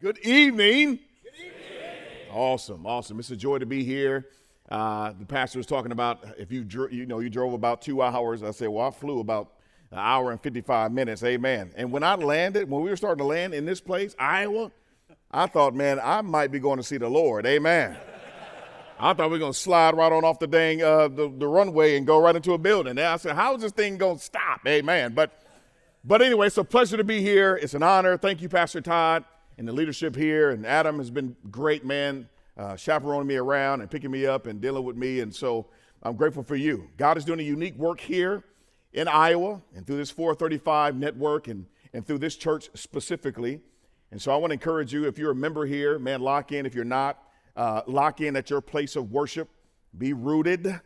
Good evening. Good evening. Awesome, awesome. It's a joy to be here. Uh, the pastor was talking about if you dro- you know you drove about two hours. I said, well, I flew about an hour and 55 minutes. Amen. And when I landed, when we were starting to land in this place, Iowa, I thought, man, I might be going to see the Lord. Amen. I thought we were going to slide right on off the dang uh, the, the runway and go right into a building. And I said, how is this thing going to stop? Amen. But but anyway, it's a pleasure to be here. It's an honor. Thank you, Pastor Todd and the leadership here. And Adam has been great, man, uh, chaperoning me around and picking me up and dealing with me. And so I'm grateful for you. God is doing a unique work here in Iowa and through this 435 network and, and through this church specifically. And so I want to encourage you, if you're a member here, man, lock in. If you're not, uh, lock in at your place of worship. Be rooted,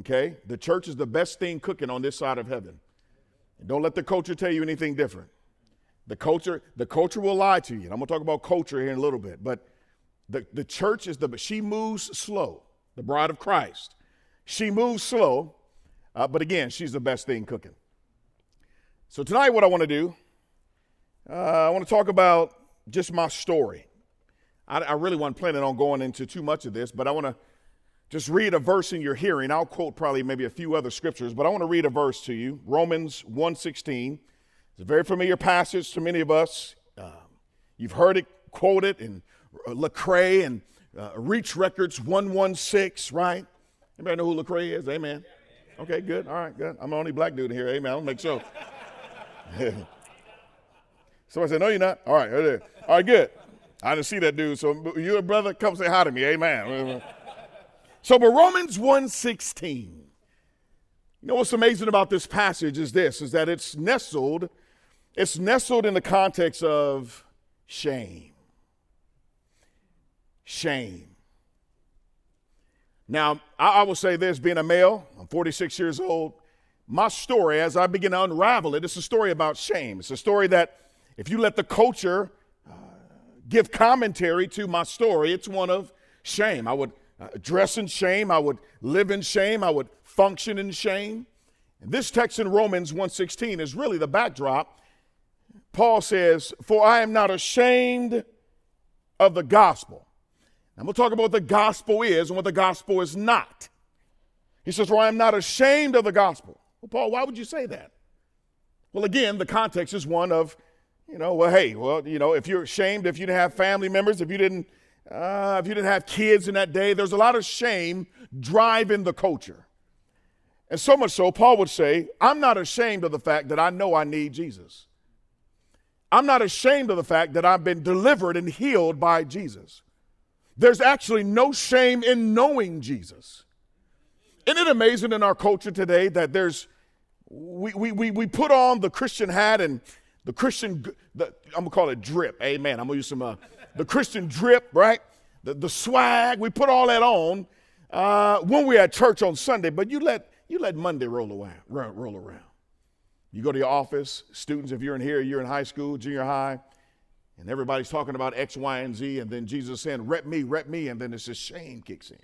okay? The church is the best thing cooking on this side of heaven. And don't let the culture tell you anything different. The culture, the culture will lie to you. And I'm gonna talk about culture here in a little bit, but the, the church is the she moves slow, the bride of Christ. She moves slow, uh, but again, she's the best thing cooking. So tonight, what I want to do, uh, I want to talk about just my story. I, I really wasn't planning on going into too much of this, but I want to just read a verse in your hearing. I'll quote probably maybe a few other scriptures, but I want to read a verse to you. Romans 1:16. It's a very familiar passage to many of us. Um, you've heard it quoted in uh, Lecrae and uh, Reach Records 116, right? Anybody know who Lecrae is? Amen. Okay, good. All right, good. I'm the only black dude here. Amen. I'll make sure. Somebody said, No, you're not. All right, all right, good. I didn't see that dude. So you a brother, come say hi to me. Amen. So, but Romans 116. You know what's amazing about this passage is this: is that it's nestled it's nestled in the context of shame. Shame. Now, I, I will say this being a male, I'm 46 years old. My story, as I begin to unravel it, it's a story about shame. It's a story that, if you let the culture uh, give commentary to my story, it's one of shame. I would uh, dress in shame. I would live in shame. I would function in shame. And this text in Romans 1:16 is really the backdrop Paul says, For I am not ashamed of the gospel. I'm going to talk about what the gospel is and what the gospel is not. He says, For I am not ashamed of the gospel. Well, Paul, why would you say that? Well, again, the context is one of, you know, well, hey, well, you know, if you're ashamed, if you didn't have family members, if you didn't, uh, if you didn't have kids in that day, there's a lot of shame driving the culture. And so much so, Paul would say, I'm not ashamed of the fact that I know I need Jesus. I'm not ashamed of the fact that I've been delivered and healed by Jesus. There's actually no shame in knowing Jesus. Isn't it amazing in our culture today that there's, we, we, we, we put on the Christian hat and the Christian, the, I'm gonna call it drip, amen. I'm gonna use some, uh, the Christian drip, right? The, the swag, we put all that on uh, when we're at church on Sunday, but you let, you let Monday roll around, roll around. You go to your office, students, if you're in here, you're in high school, junior high, and everybody's talking about X, Y, and Z, and then Jesus saying, rep me, rep me, and then it's just shame kicks in.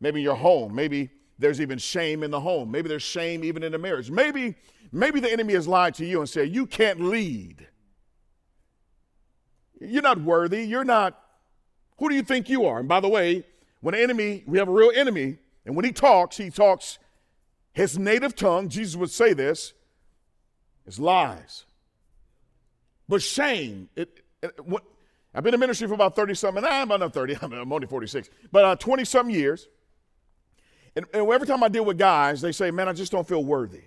Maybe your home, maybe there's even shame in the home. Maybe there's shame even in the marriage. Maybe, maybe the enemy has lied to you and said, You can't lead. You're not worthy. You're not, who do you think you are? And by the way, when an enemy, we have a real enemy, and when he talks, he talks his native tongue, Jesus would say this, is lies. But shame, it, it what, I've been in ministry for about 30 something, I'm not 30, I'm only 46, but 20 uh, some years. And, and every time I deal with guys, they say, man, I just don't feel worthy.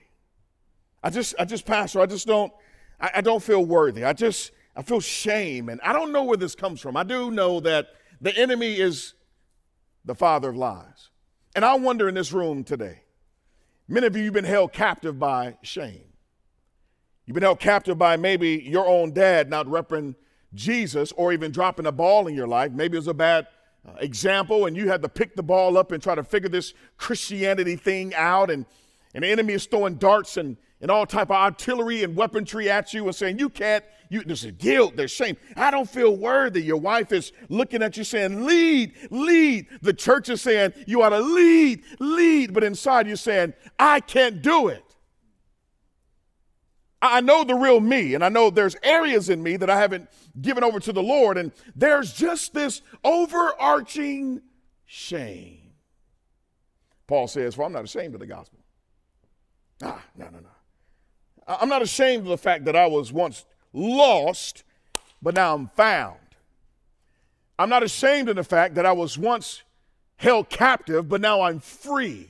I just, I just, pastor, I just don't, I, I don't feel worthy. I just, I feel shame. And I don't know where this comes from. I do know that the enemy is the father of lies. And I wonder in this room today, Many of you, you've been held captive by shame. You've been held captive by maybe your own dad not repping Jesus or even dropping a ball in your life. Maybe it was a bad uh, example and you had to pick the ball up and try to figure this Christianity thing out. And, and the enemy is throwing darts and, and all type of artillery and weaponry at you and saying, you can't, you, there's a guilt, there's shame. I don't feel worthy. Your wife is looking at you saying, lead, lead. The church is saying, you ought to lead, lead. But inside you're saying, I can't do it. I know the real me, and I know there's areas in me that I haven't given over to the Lord, and there's just this overarching shame. Paul says, For I'm not ashamed of the gospel. Ah, no, no, no. I'm not ashamed of the fact that I was once lost, but now I'm found. I'm not ashamed of the fact that I was once held captive, but now I'm free.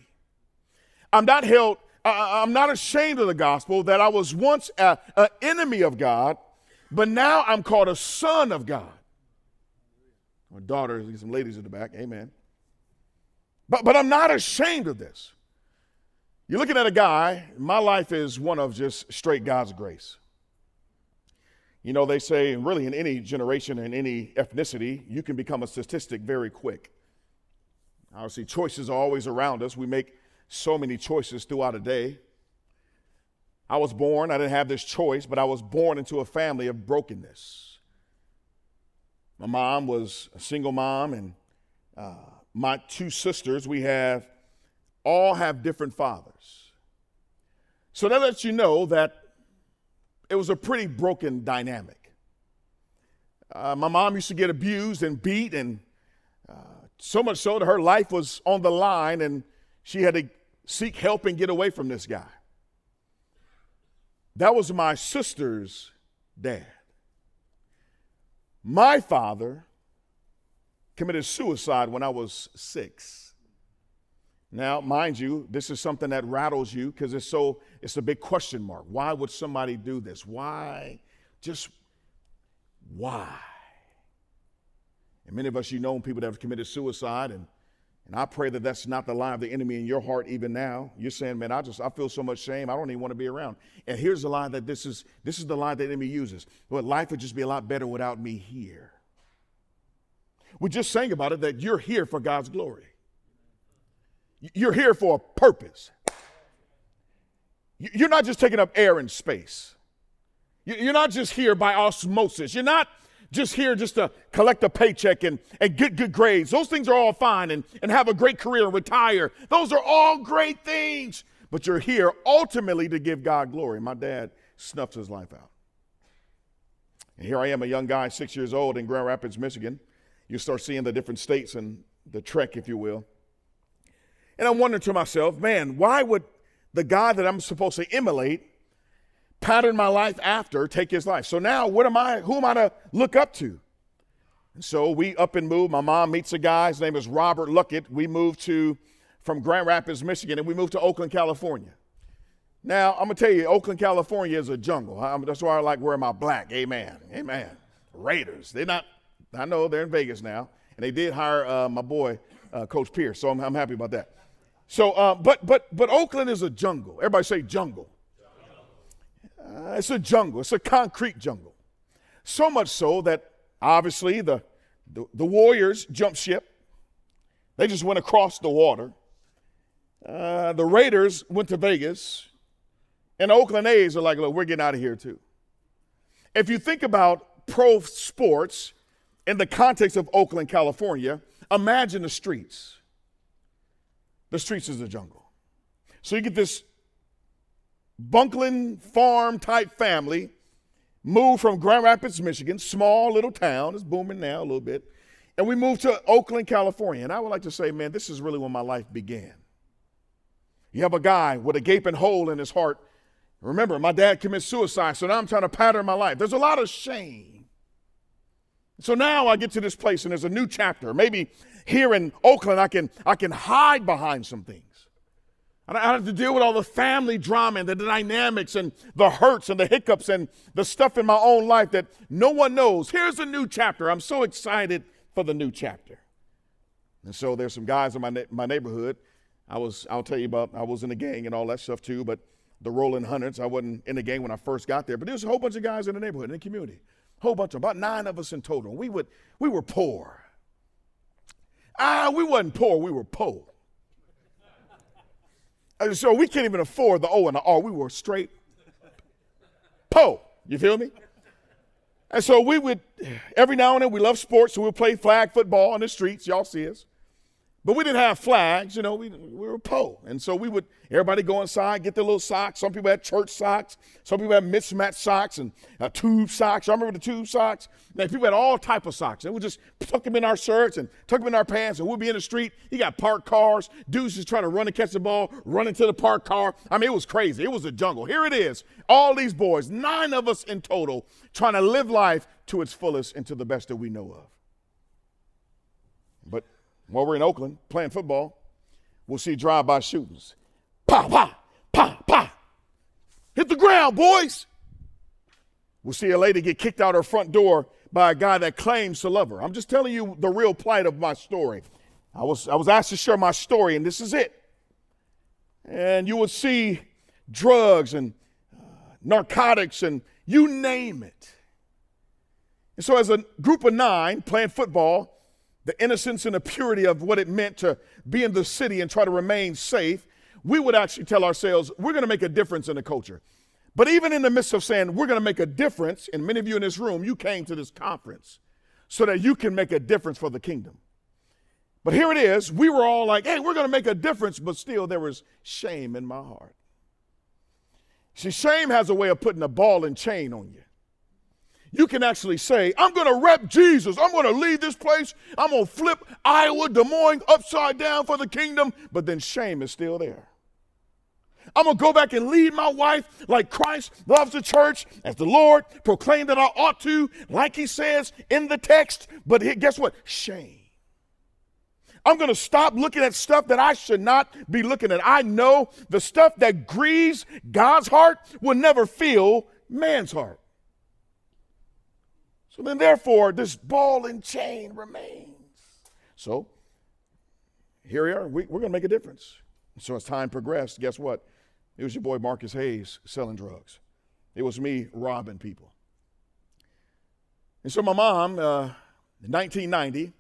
I'm not held, I'm not ashamed of the gospel that I was once an enemy of God, but now I'm called a son of God. My daughter, some ladies in the back, amen. But, but I'm not ashamed of this. You're looking at a guy, my life is one of just straight God's grace. You know, they say, really, in any generation and any ethnicity, you can become a statistic very quick. Obviously, choices are always around us. We make so many choices throughout a day. I was born, I didn't have this choice, but I was born into a family of brokenness. My mom was a single mom, and uh, my two sisters, we have all have different fathers. So that lets you know that it was a pretty broken dynamic. Uh, my mom used to get abused and beat, and uh, so much so that her life was on the line, and she had to seek help and get away from this guy. That was my sister's dad. My father committed suicide when I was six. Now, mind you, this is something that rattles you because it's so, it's a big question mark. Why would somebody do this? Why? Just why? And many of us, you know, people that have committed suicide, and, and I pray that that's not the lie of the enemy in your heart even now. You're saying, man, I just, I feel so much shame, I don't even want to be around. And here's the lie that this is, this is the lie that the enemy uses. But life would just be a lot better without me here. We just sang about it that you're here for God's glory. You're here for a purpose. You're not just taking up air and space. You're not just here by osmosis. You're not just here just to collect a paycheck and, and get good grades. Those things are all fine and, and have a great career and retire. Those are all great things. But you're here ultimately to give God glory. My dad snuffed his life out. And here I am, a young guy, six years old in Grand Rapids, Michigan. You start seeing the different states and the trek, if you will. And I'm wondering to myself, man, why would the God that I'm supposed to emulate pattern my life after take his life? So now what am I, who am I to look up to? And so we up and move. My mom meets a guy, his name is Robert Luckett. We moved to from Grand Rapids, Michigan, and we moved to Oakland, California. Now, I'm gonna tell you, Oakland, California is a jungle. I, that's why I like wearing my black. Amen. Amen. Raiders. They're not, I know they're in Vegas now, and they did hire uh, my boy, uh, Coach Pierce, so I'm, I'm happy about that. So, uh, but but but Oakland is a jungle. Everybody say jungle. Uh, it's a jungle. It's a concrete jungle. So much so that obviously the, the, the Warriors jumped ship. They just went across the water. Uh, the Raiders went to Vegas, and Oakland A's are like, look, we're getting out of here too. If you think about pro sports in the context of Oakland, California, imagine the streets. The streets is the jungle. So you get this Bunkland farm type family moved from Grand Rapids, Michigan, small little town, it's booming now a little bit, and we moved to Oakland, California. And I would like to say, man, this is really when my life began. You have a guy with a gaping hole in his heart. Remember, my dad committed suicide, so now I'm trying to pattern my life. There's a lot of shame. So now I get to this place and there's a new chapter. Maybe here in Oakland, I can, I can hide behind some things. I don't have to deal with all the family drama and the dynamics and the hurts and the hiccups and the stuff in my own life that no one knows. Here's a new chapter. I'm so excited for the new chapter. And so there's some guys in my, my neighborhood. I was, I'll tell you about, I was in a gang and all that stuff too, but the Rolling Hundreds, I wasn't in the gang when I first got there, but there was a whole bunch of guys in the neighborhood, in the community. A whole bunch of, about nine of us in total. We, would, we were poor. Ah, we wasn't poor, we were poor. And so we can't even afford the O and the R. We were straight po. You feel me? And so we would, every now and then, we love sports, so we'll play flag football on the streets. Y'all see us. But we didn't have flags, you know, we, we were po. And so we would, everybody go inside, get their little socks. Some people had church socks. Some people had mismatched socks and uh, tube socks. I remember the tube socks. And people had all type of socks. And we just tuck them in our shirts and tuck them in our pants. And we'd be in the street. You got parked cars. Dudes just trying to run and catch the ball, run into the parked car. I mean, it was crazy. It was a jungle. Here it is. All these boys, nine of us in total, trying to live life to its fullest and to the best that we know of. While we're in Oakland playing football, we'll see drive-by shootings. Pa, pa, pa, pa. Hit the ground, boys. We'll see a lady get kicked out her front door by a guy that claims to love her. I'm just telling you the real plight of my story. I was, I was asked to share my story, and this is it. And you will see drugs and uh, narcotics and you name it. And so, as a group of nine playing football, the innocence and the purity of what it meant to be in the city and try to remain safe, we would actually tell ourselves, we're going to make a difference in the culture. But even in the midst of saying, we're going to make a difference, and many of you in this room, you came to this conference so that you can make a difference for the kingdom. But here it is, we were all like, hey, we're going to make a difference, but still there was shame in my heart. See, shame has a way of putting a ball and chain on you you can actually say, I'm going to rep Jesus. I'm going to leave this place. I'm going to flip Iowa, Des Moines upside down for the kingdom. But then shame is still there. I'm going to go back and lead my wife like Christ loves the church, as the Lord proclaimed that I ought to, like he says in the text. But guess what? Shame. I'm going to stop looking at stuff that I should not be looking at. I know the stuff that grieves God's heart will never feel man's heart. So then, therefore, this ball and chain remains. So here we are. We, are going to make a difference. So as time progressed, guess what? It was your boy Marcus Hayes selling drugs. It was me robbing people. And so my mom, uh, in 1990,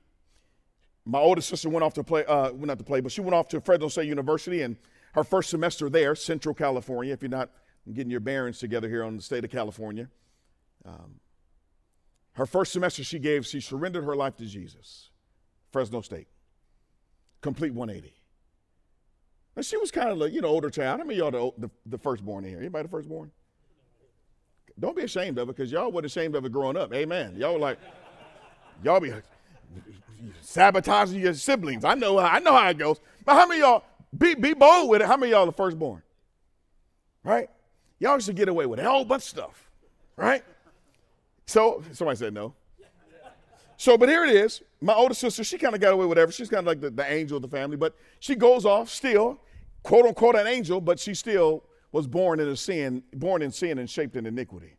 my oldest sister went off to play, uh, went not to play, but she went off to Fresno State University, and her first semester there, Central California, if you're not getting your bearings together here on the state of California, um, her first semester she gave, she surrendered her life to Jesus. Fresno State. Complete 180. And she was kind of like, you know, older child. How many y'all the, the, the firstborn here? Anybody the firstborn? Don't be ashamed of it because y'all weren't ashamed of it growing up. Amen. Y'all were like, y'all be sabotaging your siblings. I know, I know how it goes. But how many y'all, be, be bold with it. How many y'all the firstborn? Right? Y'all to get away with a whole bunch of stuff. Right? So somebody said no. So, but here it is. My older sister, she kind of got away with whatever. She's kind of like the, the angel of the family, but she goes off still, quote unquote, an angel, but she still was born in a sin, born in sin and shaped in iniquity.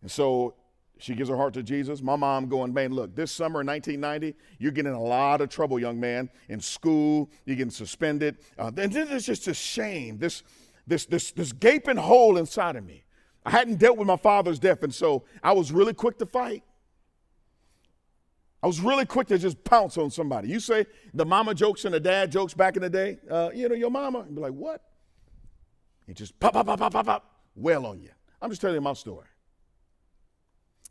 And so she gives her heart to Jesus. My mom going, man, look, this summer in 1990, you're getting a lot of trouble, young man, in school. You're getting suspended. Uh, and then there's just a shame, this, this, this, this gaping hole inside of me. I hadn't dealt with my father's death, and so I was really quick to fight. I was really quick to just pounce on somebody. You say the mama jokes and the dad jokes back in the day, uh, you know, your mama, and be like, what? And just pop, pop, pop, pop, pop, pop, well on you. I'm just telling you my story.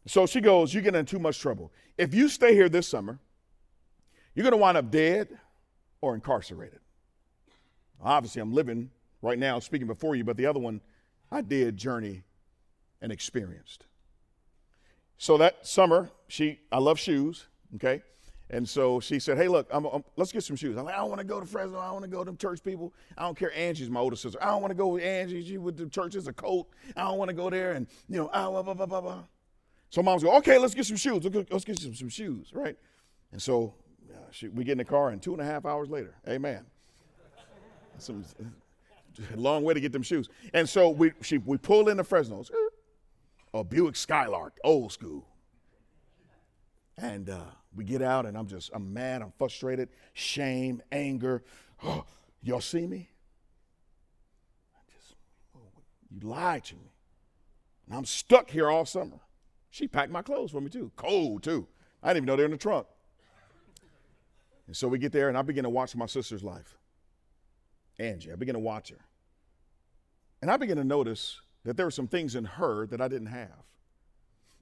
So she goes, You're getting in too much trouble. If you stay here this summer, you're going to wind up dead or incarcerated. Obviously, I'm living right now speaking before you, but the other one, I did journey and experienced. So that summer, she, I love shoes, okay? And so she said, hey, look, I'm, I'm, let's get some shoes. I'm like, I don't want to go to Fresno. I don't want to go to church people. I don't care. Angie's my older sister. I don't want to go with Angie. She with the church is a coat. I don't want to go there. And, you know, ah, blah, blah, blah, blah, blah. So mom's go, okay, let's get some shoes. Let's get some, some shoes, right? And so uh, she, we get in the car, and two and a half hours later, amen. Some long way to get them shoes. And so we, she, we pull in the Fresnos a Buick Skylark, old school. And uh, we get out, and I'm just, I'm mad, I'm frustrated, shame, anger. Oh, y'all see me? I just, oh, you lied to me. And I'm stuck here all summer. She packed my clothes for me too, cold too. I didn't even know they're in the trunk. And so we get there, and I begin to watch my sister's life, Angie. I begin to watch her. And I begin to notice that there were some things in her that I didn't have.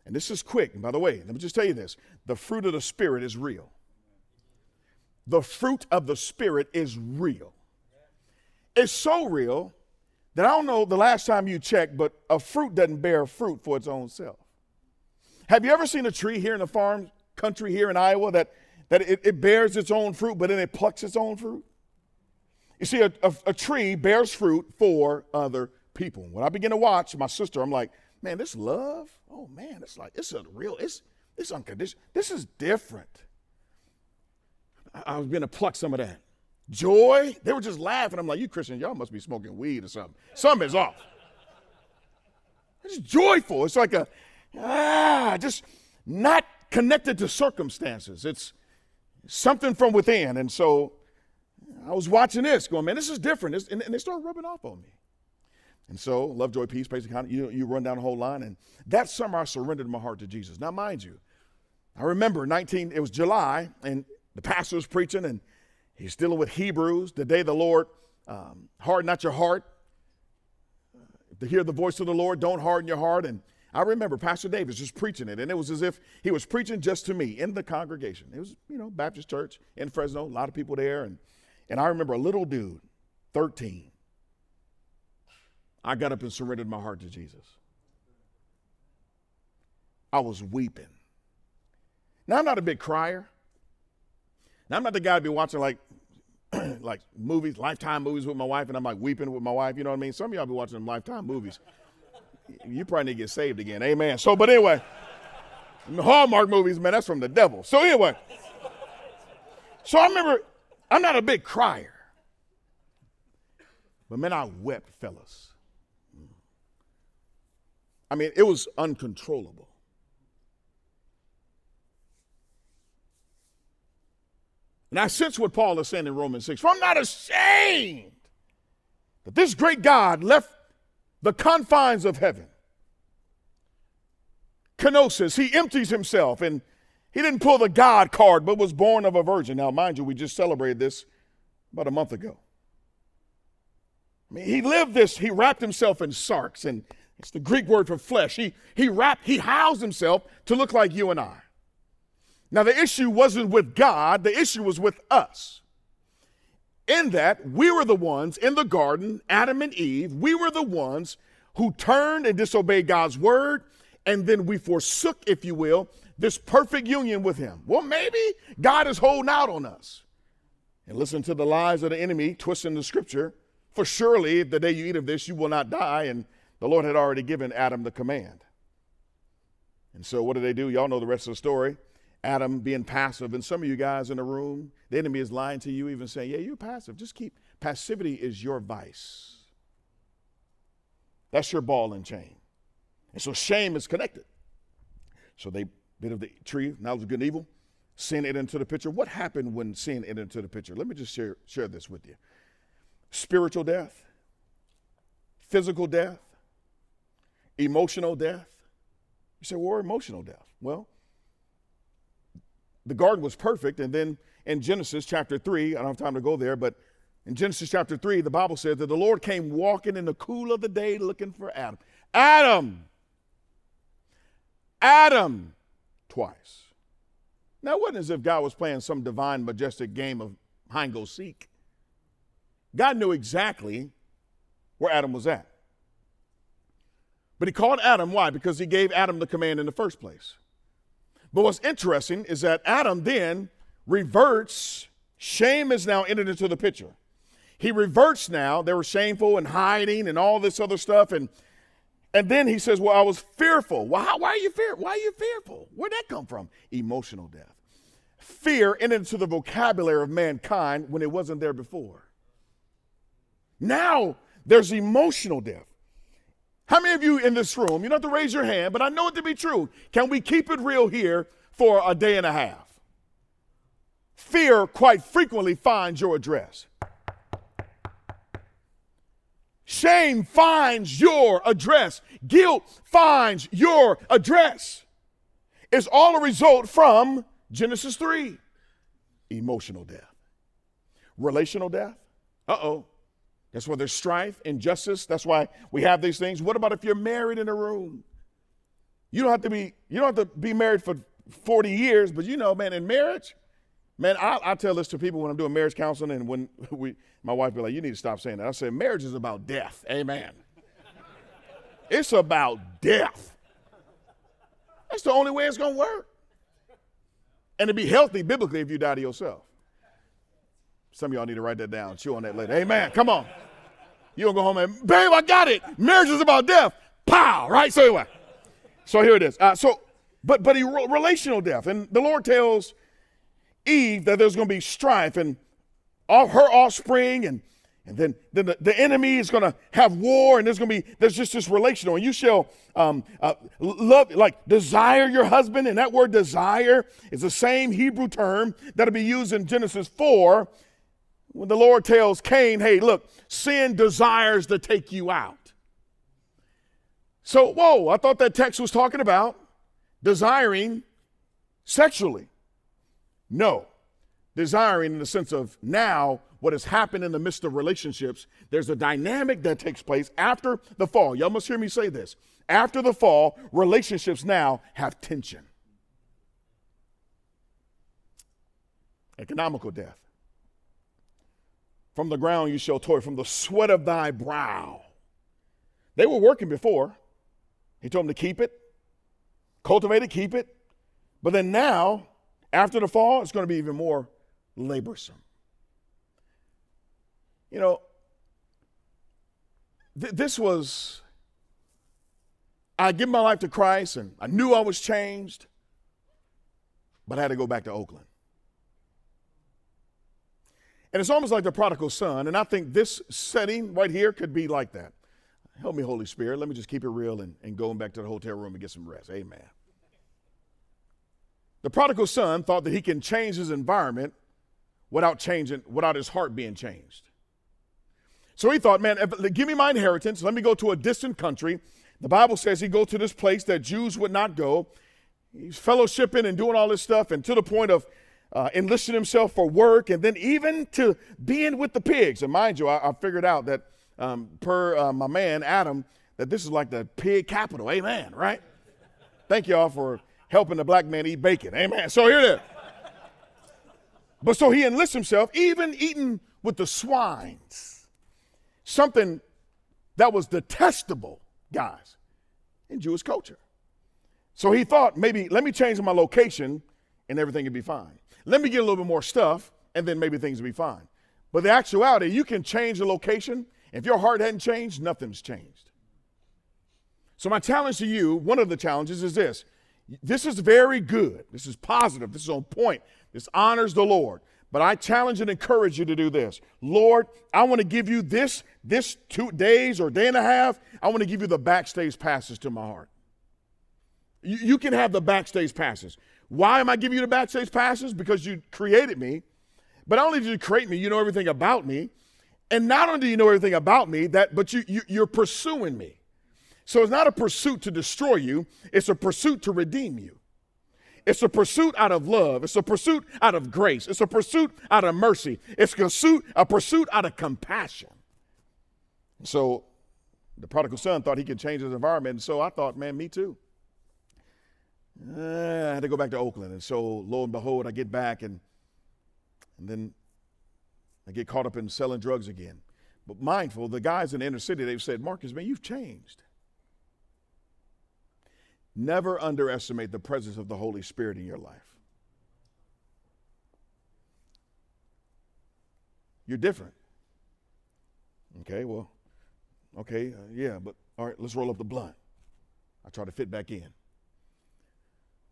And this is quick. And by the way, let me just tell you this the fruit of the Spirit is real. the fruit of the Spirit is real. It's so real that I don't know the last time you checked, but a fruit doesn't bear fruit for its own self. Have you ever seen a tree here in the farm country here in Iowa that, that it, it bears its own fruit, but then it plucks its own fruit? You see, a, a, a tree bears fruit for other people. When I begin to watch my sister, I'm like, man, this love, oh man, it's like, it's a real, it's, it's unconditional. This is different. I was going to pluck some of that. Joy, they were just laughing. I'm like, you Christians, y'all must be smoking weed or something. Something's off. It's joyful. It's like a, ah, just not connected to circumstances. It's something from within. And so I was watching this, going, man, this is different. And, and, they started rubbing off on me. And so, love, joy, peace, patience, kind of, you, you run down the whole line. And that summer, I surrendered my heart to Jesus. Now, mind you, I remember 19, it was July, and the pastor was preaching, and he's dealing with Hebrews, the day the Lord um, harden not your heart. To hear the voice of the Lord, don't harden your heart. And I remember Pastor Davis just preaching it, and it was as if he was preaching just to me in the congregation. It was, you know, Baptist church in Fresno, a lot of people there. And, and I remember a little dude, 13. I got up and surrendered my heart to Jesus. I was weeping. Now, I'm not a big crier. Now, I'm not the guy to be watching like like movies, lifetime movies with my wife, and I'm like weeping with my wife. You know what I mean? Some of y'all be watching them lifetime movies. You probably need to get saved again. Amen. So, but anyway, Hallmark movies, man, that's from the devil. So anyway, so I remember I'm not a big crier. But man, I wept, fellas. I mean, it was uncontrollable. And I sense what Paul is saying in Romans 6 For I'm not ashamed that this great God left the confines of heaven. Kenosis, he empties himself and he didn't pull the God card, but was born of a virgin. Now, mind you, we just celebrated this about a month ago. I mean, he lived this, he wrapped himself in sarx, and it's the Greek word for flesh. He, he wrapped, he housed himself to look like you and I. Now, the issue wasn't with God, the issue was with us. In that, we were the ones in the garden, Adam and Eve, we were the ones who turned and disobeyed God's word, and then we forsook, if you will, this perfect union with Him. Well, maybe God is holding out on us. And listen to the lies of the enemy, twisting the scripture. For surely the day you eat of this, you will not die. And the Lord had already given Adam the command. And so, what do they do? Y'all know the rest of the story. Adam being passive, and some of you guys in the room, the enemy is lying to you, even saying, Yeah, you're passive. Just keep passivity is your vice. That's your ball and chain. And so shame is connected. So they bit of the tree, knowledge of good and evil, sin entered into the picture. What happened when sin entered into the picture? Let me just share, share this with you. Spiritual death, physical death, emotional death. You say, well, emotional death. Well, the garden was perfect. And then in Genesis chapter 3, I don't have time to go there, but in Genesis chapter 3, the Bible says that the Lord came walking in the cool of the day looking for Adam. Adam! Adam! Twice. Now, it wasn't as if God was playing some divine, majestic game of hide and go seek. God knew exactly where Adam was at. But he called Adam, why? Because he gave Adam the command in the first place. But what's interesting is that Adam then reverts. Shame is now entered into the picture. He reverts now. They were shameful and hiding and all this other stuff. And and then he says, Well, I was fearful. How, why are you fearful? Why are you fearful? Where'd that come from? Emotional death. Fear entered into the vocabulary of mankind when it wasn't there before. Now there's emotional death. How many of you in this room, you don't have to raise your hand, but I know it to be true. Can we keep it real here for a day and a half? Fear quite frequently finds your address. Shame finds your address. Guilt finds your address. It's all a result from Genesis 3 emotional death, relational death. Uh oh. That's why there's strife, injustice. That's why we have these things. What about if you're married in a room? You don't have to be, you don't have to be married for 40 years, but you know, man, in marriage, Man, I, I tell this to people when I'm doing marriage counseling, and when we, my wife be like, "You need to stop saying that." I say, "Marriage is about death." Amen. it's about death. That's the only way it's gonna work. And to be healthy biblically if you die to yourself. Some of y'all need to write that down. Chew on that later. Amen. Come on. You don't go home and, babe, I got it. Marriage is about death. Pow. Right. So anyway. So here it is. Uh, so, but but he relational death, and the Lord tells Eve that there's going to be strife and all her offspring and and then, then the, the enemy is going to have war and there's going to be there's just this relational and you shall um, uh, love like desire your husband and that word desire is the same hebrew term that'll be used in genesis 4 when the lord tells cain hey look sin desires to take you out so whoa i thought that text was talking about desiring sexually no. Desiring in the sense of now what has happened in the midst of relationships, there's a dynamic that takes place after the fall. Y'all must hear me say this. After the fall, relationships now have tension. Economical death. From the ground you shall toil, from the sweat of thy brow. They were working before. He told them to keep it, cultivate it, keep it. But then now after the fall, it's going to be even more laborsome. You know, th- this was, I give my life to Christ and I knew I was changed, but I had to go back to Oakland. And it's almost like the prodigal son, and I think this setting right here could be like that. Help me, Holy Spirit. Let me just keep it real and, and going back to the hotel room and get some rest. Amen. The prodigal son thought that he can change his environment without changing, without his heart being changed. So he thought, man, if, give me my inheritance. Let me go to a distant country. The Bible says he go to this place that Jews would not go. He's fellowshipping and doing all this stuff, and to the point of uh, enlisting himself for work, and then even to being with the pigs. And mind you, I, I figured out that um, per uh, my man Adam, that this is like the pig capital. Amen. Right? Thank y'all for helping the black man eat bacon. Amen. So here it is. But so he enlists himself, even eating with the swines, something that was detestable, guys, in Jewish culture. So he thought, maybe let me change my location and everything would be fine. Let me get a little bit more stuff and then maybe things will be fine. But the actuality, you can change the location. If your heart hadn't changed, nothing's changed. So, my challenge to you, one of the challenges is this this is very good. This is positive. This is on point. This honors the Lord. But I challenge and encourage you to do this. Lord, I want to give you this, this two days or day and a half. I want to give you the backstage passes to my heart. You, you can have the backstage passes. Why am I giving you the backstage passes? Because you created me. But not only did you create me, you know everything about me. And not only do you know everything about me, that but you, you you're pursuing me. So it's not a pursuit to destroy you, it's a pursuit to redeem you. It's a pursuit out of love. It's a pursuit out of grace. It's a pursuit out of mercy. It's a pursuit, a pursuit out of compassion. So the prodigal son thought he could change his environment. And so I thought, man, me too. Uh, I had to go back to Oakland. And so lo and behold, I get back and, and then I get caught up in selling drugs again. But mindful, the guys in the inner city, they've said, Marcus, man, you've changed. Never underestimate the presence of the Holy Spirit in your life. You're different. Okay, well, okay, uh, yeah, but all right, let's roll up the blunt. I try to fit back in.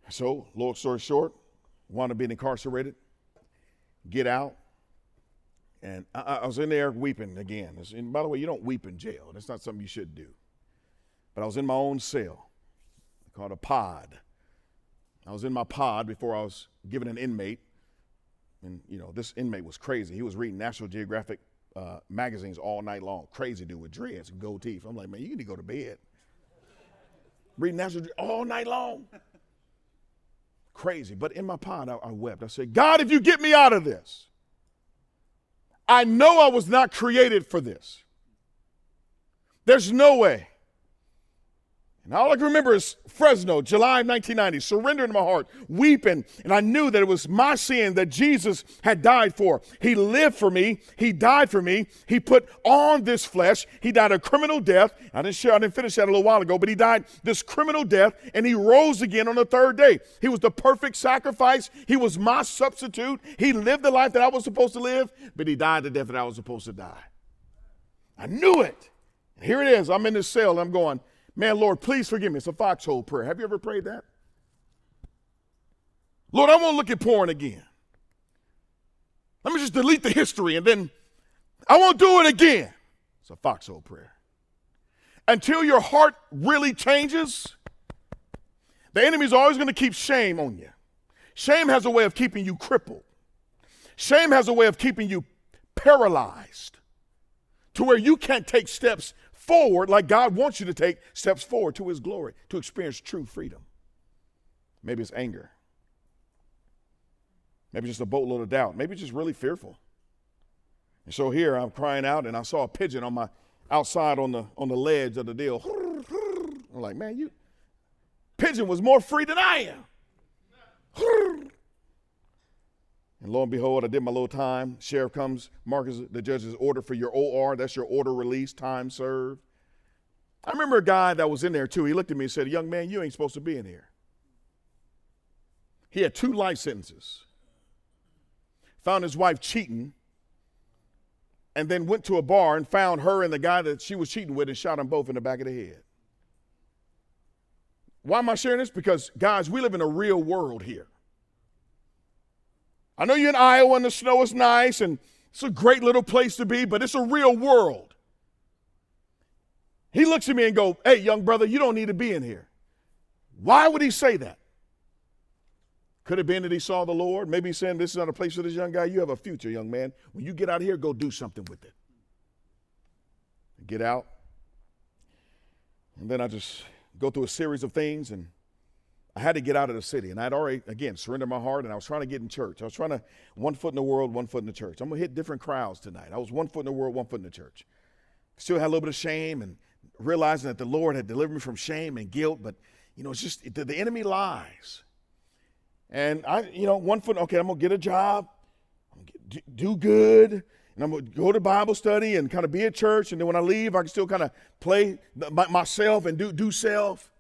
So, long story short, wound up being incarcerated, get out, and I, I was in there weeping again. And by the way, you don't weep in jail. That's not something you should do. But I was in my own cell called a pod. I was in my pod before I was given an inmate. And, you know, this inmate was crazy. He was reading National Geographic uh, magazines all night long. Crazy dude with dreads and gold teeth. I'm like, man, you need to go to bed. reading National Geographic all night long. Crazy. But in my pod, I, I wept. I said, God, if you get me out of this, I know I was not created for this. There's no way And all I can remember is Fresno, July 1990, surrendering my heart, weeping. And I knew that it was my sin that Jesus had died for. He lived for me. He died for me. He put on this flesh. He died a criminal death. I didn't share, I didn't finish that a little while ago, but he died this criminal death and he rose again on the third day. He was the perfect sacrifice. He was my substitute. He lived the life that I was supposed to live, but he died the death that I was supposed to die. I knew it. Here it is. I'm in this cell. I'm going, Man, Lord, please forgive me. It's a foxhole prayer. Have you ever prayed that? Lord, I won't look at porn again. Let me just delete the history and then I won't do it again. It's a foxhole prayer. Until your heart really changes, the enemy's always going to keep shame on you. Shame has a way of keeping you crippled. Shame has a way of keeping you paralyzed to where you can't take steps forward like God wants you to take steps forward to his glory, to experience true freedom. Maybe it's anger. Maybe just a boatload of doubt. Maybe just really fearful. And so here I'm crying out and I saw a pigeon on my outside on the on the ledge of the deal. I'm like, man, you pigeon was more free than I am. And lo and behold, I did my little time. Sheriff comes, marks the judge's order for your OR. That's your order release, time served. I remember a guy that was in there too. He looked at me and said, Young man, you ain't supposed to be in here. He had two life sentences. Found his wife cheating, and then went to a bar and found her and the guy that she was cheating with and shot them both in the back of the head. Why am I sharing this? Because, guys, we live in a real world here. I know you're in Iowa and the snow is nice and it's a great little place to be, but it's a real world. He looks at me and go, "Hey, young brother, you don't need to be in here." Why would he say that? Could have been that he saw the Lord. Maybe he's saying, This is not a place for this young guy. You have a future, young man. When you get out here, go do something with it. Get out. And then I just go through a series of things and I had to get out of the city, and I'd already, again, surrendered my heart, and I was trying to get in church. I was trying to, one foot in the world, one foot in the church. I'm going to hit different crowds tonight. I was one foot in the world, one foot in the church. Still had a little bit of shame and realizing that the Lord had delivered me from shame and guilt, but, you know, it's just the, the enemy lies. And I, you know, one foot, okay, I'm going to get a job, get, do good, and I'm going to go to Bible study and kind of be at church, and then when I leave, I can still kind of play myself and do, do self.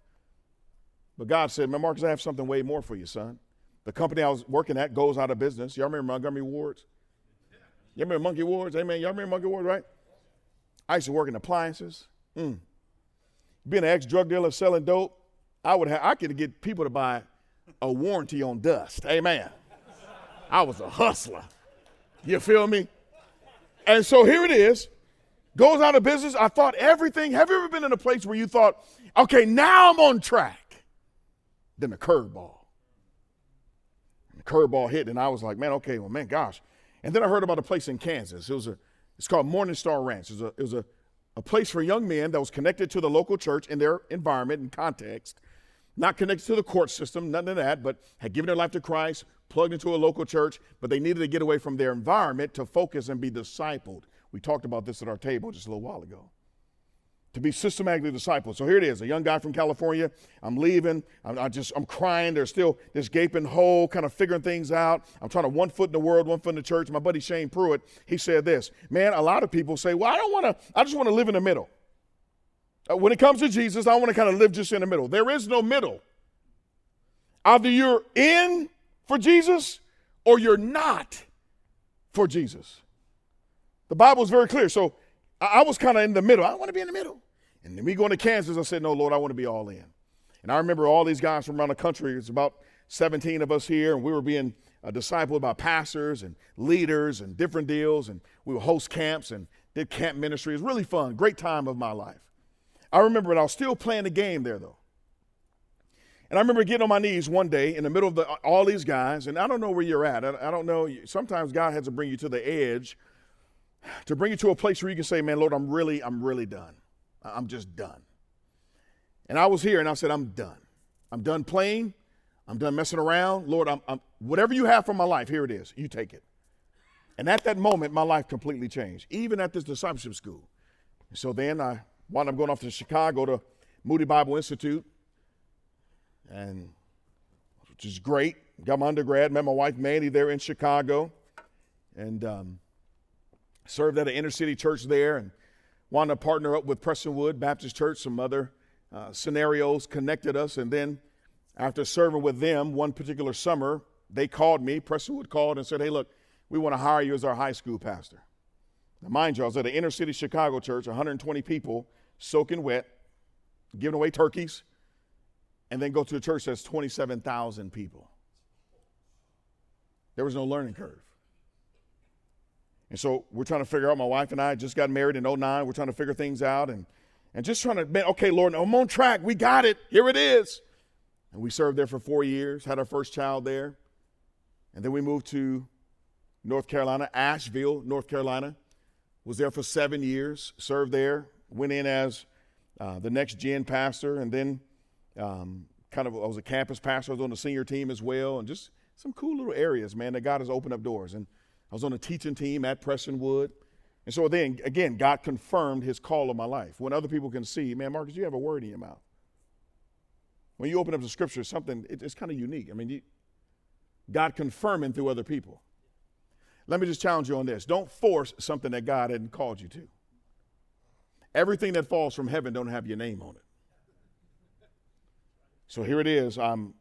But God said, Man, Marcus, I have something way more for you, son. The company I was working at goes out of business. Y'all remember Montgomery Wards? Y'all remember Monkey Wards? Amen. Y'all remember Monkey Wards, right? I used to work in appliances. Mm. Being an ex-drug dealer selling dope, I would have I could get people to buy a warranty on dust. Amen. I was a hustler. You feel me? And so here it is. Goes out of business. I thought everything. Have you ever been in a place where you thought, okay, now I'm on track? Then the curveball. The curveball hit, and I was like, man, okay, well, man, gosh. And then I heard about a place in Kansas. It was a, it's called Morning Star Ranch. It was a, it was a, a place for young men that was connected to the local church in their environment and context, not connected to the court system, nothing of that, but had given their life to Christ, plugged into a local church, but they needed to get away from their environment to focus and be discipled. We talked about this at our table just a little while ago to be systematically discipled. So here it is, a young guy from California. I'm leaving. I'm I just I'm crying. There's still this gaping hole, kind of figuring things out. I'm trying to one foot in the world, one foot in the church. My buddy Shane Pruitt, he said this, man, a lot of people say, well, I don't want to, I just want to live in the middle. Uh, when it comes to Jesus, I want to kind of live just in the middle. There is no middle. Either you're in for Jesus or you're not for Jesus. The Bible is very clear. So I, I was kind of in the middle. I don't want to be in the middle. And then we going to Kansas, I said, no, Lord, I want to be all in. And I remember all these guys from around the country. It's about 17 of us here, and we were being uh, discipled by pastors and leaders and different deals. And we would host camps and did camp ministry. It was really fun, great time of my life. I remember it. I was still playing the game there, though. And I remember getting on my knees one day in the middle of the, all these guys, and I don't know where you're at. I, I don't know. Sometimes God has to bring you to the edge to bring you to a place where you can say, man, Lord, I'm really, I'm really done. I'm just done. And I was here and I said, I'm done. I'm done playing. I'm done messing around. Lord, I'm, I'm, whatever you have for my life, here it is. You take it. And at that moment, my life completely changed, even at this discipleship school. So then I wound up going off to Chicago to Moody Bible Institute, and which is great. Got my undergrad, met my wife Mandy there in Chicago, and um, served at an inner city church there, and wanted to partner up with Prestonwood Baptist Church. Some other uh, scenarios connected us, and then after serving with them one particular summer, they called me. Prestonwood called and said, "Hey, look, we want to hire you as our high school pastor." Now, mind you, I was at an inner city Chicago church, 120 people, soaking wet, giving away turkeys, and then go to a church that's 27,000 people. There was no learning curve. And so we're trying to figure out, my wife and I just got married in 09. We're trying to figure things out and, and just trying to, man, okay, Lord, I'm on track. We got it. Here it is. And we served there for four years, had our first child there. And then we moved to North Carolina, Asheville, North Carolina. Was there for seven years, served there, went in as uh, the next gen pastor, and then um, kind of I was a campus pastor. I was on the senior team as well, and just some cool little areas, man, that God has opened up doors. And I was on a teaching team at Prestonwood. And so then, again, God confirmed his call on my life. When other people can see, man, Marcus, you have a word in your mouth. When you open up the scripture, something, it, it's kind of unique. I mean, you, God confirming through other people. Let me just challenge you on this. Don't force something that God hadn't called you to. Everything that falls from heaven don't have your name on it. So here it is. I'm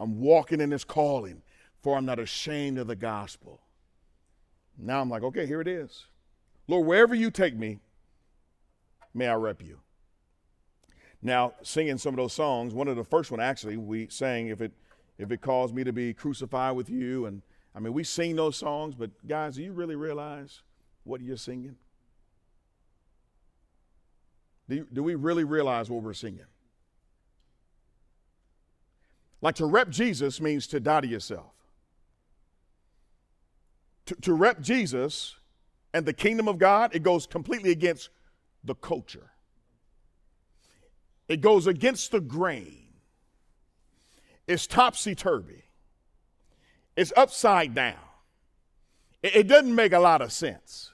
I'm walking in this calling, for I'm not ashamed of the gospel. Now I'm like, okay, here it is. Lord, wherever you take me, may I rep you. Now, singing some of those songs, one of the first one actually, we sang if it if it caused me to be crucified with you and I mean, we sing those songs, but guys, do you really realize what you're singing? Do, you, do we really realize what we're singing? Like to rep Jesus means to die to yourself. To, to rep Jesus and the kingdom of God, it goes completely against the culture. It goes against the grain. It's topsy turvy. It's upside down. It, it doesn't make a lot of sense.